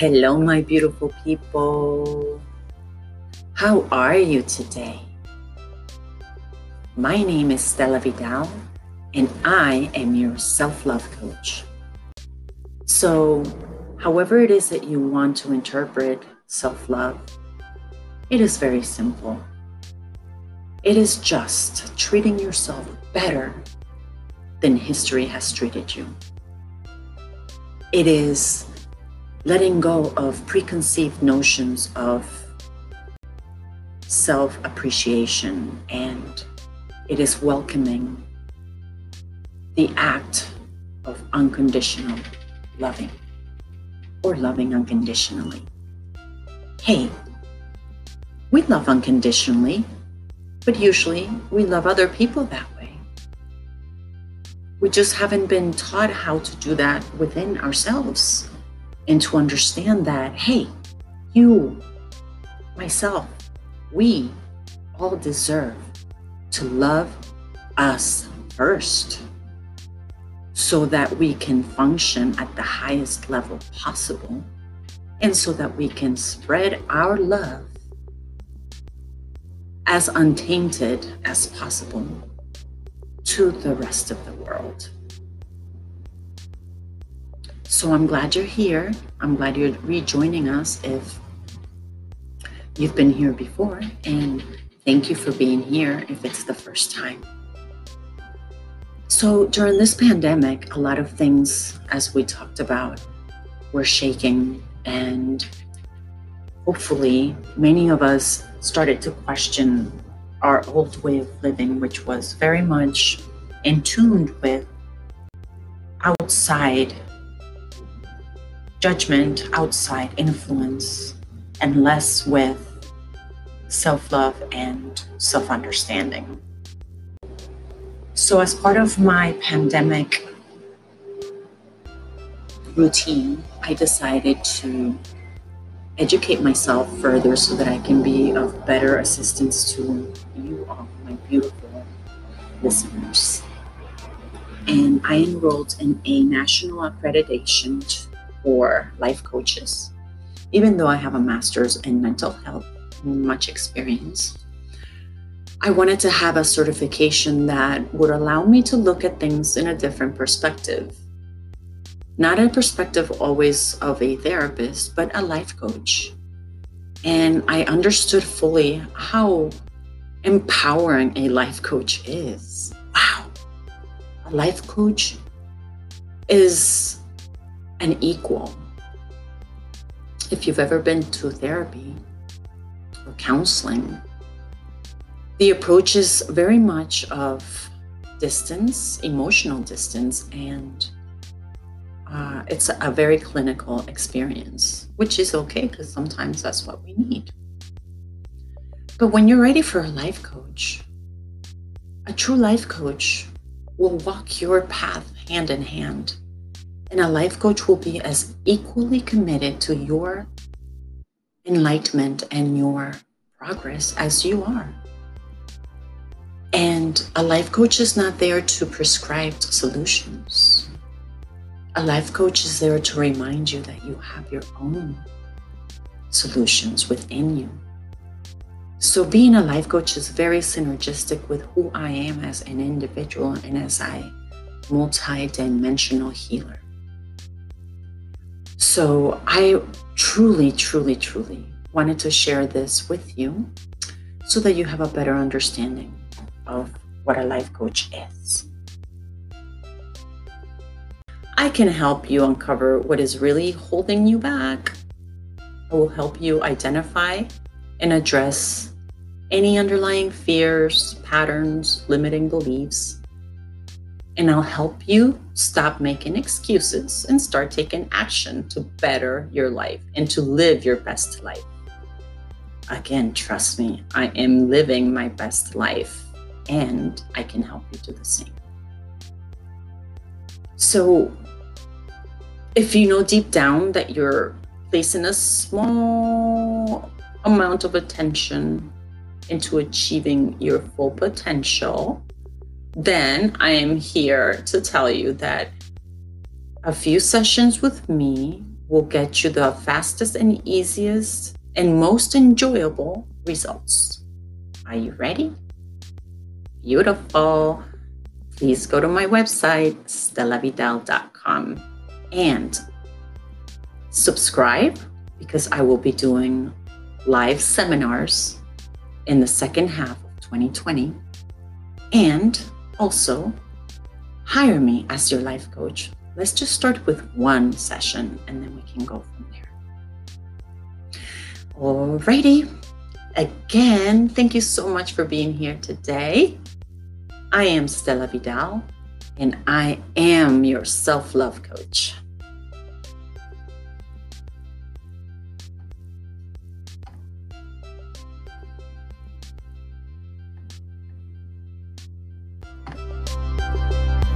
Hello, my beautiful people. How are you today? My name is Stella Vidal, and I am your self love coach. So, however it is that you want to interpret self love, it is very simple. It is just treating yourself better than history has treated you. It is letting go of preconceived notions of self appreciation and it is welcoming the act of unconditional loving or loving unconditionally. Hey, we love unconditionally, but usually we love other people that way. We just haven't been taught how to do that within ourselves and to understand that, hey, you, myself, we all deserve to love us first so that we can function at the highest level possible and so that we can spread our love as untainted as possible to the rest of the world. So I'm glad you're here. I'm glad you're rejoining us if you've been here before. And thank you for being here if it's the first time. So during this pandemic, a lot of things, as we talked about, were shaking. And hopefully, many of us started to question our old way of living, which was very much in tune with outside judgment, outside influence, and less with self love and self understanding. So, as part of my pandemic routine, I decided to educate myself further so that I can be of better assistance to you all, my beautiful listeners. And I enrolled in a national accreditation for life coaches. Even though I have a master's in mental health and much experience, I wanted to have a certification that would allow me to look at things in a different perspective. Not a perspective always of a therapist, but a life coach. And I understood fully how empowering a life coach is. Wow. A life coach is an equal. If you've ever been to therapy or counseling, the approach is very much of distance, emotional distance, and uh, it's a very clinical experience, which is okay because sometimes that's what we need. But when you're ready for a life coach, a true life coach will walk your path hand in hand and a life coach will be as equally committed to your enlightenment and your progress as you are. And a life coach is not there to prescribe solutions. A life coach is there to remind you that you have your own solutions within you. So, being a life coach is very synergistic with who I am as an individual and as a multi dimensional healer. So I truly, truly, truly wanted to share this with you so that you have a better understanding of what a life coach is. I can help you uncover what is really holding you back. I will help you identify and address any underlying fears, patterns, limiting beliefs and I'll help you stop making excuses and start taking action to better your life and to live your best life. Again, trust me, I am living my best life and I can help you do the same. So, if you know deep down that you're placing a small amount of attention into achieving your full potential, then I am here to tell you that a few sessions with me will get you the fastest and easiest and most enjoyable results. Are you ready? Beautiful. Please go to my website, stellavidal.com, and subscribe because I will be doing live seminars in the second half of 2020. And also hire me as your life coach. Let's just start with one session and then we can go from there. Alrighty. Again, thank you so much for being here today. I am Stella Vidal and I am your self love coach.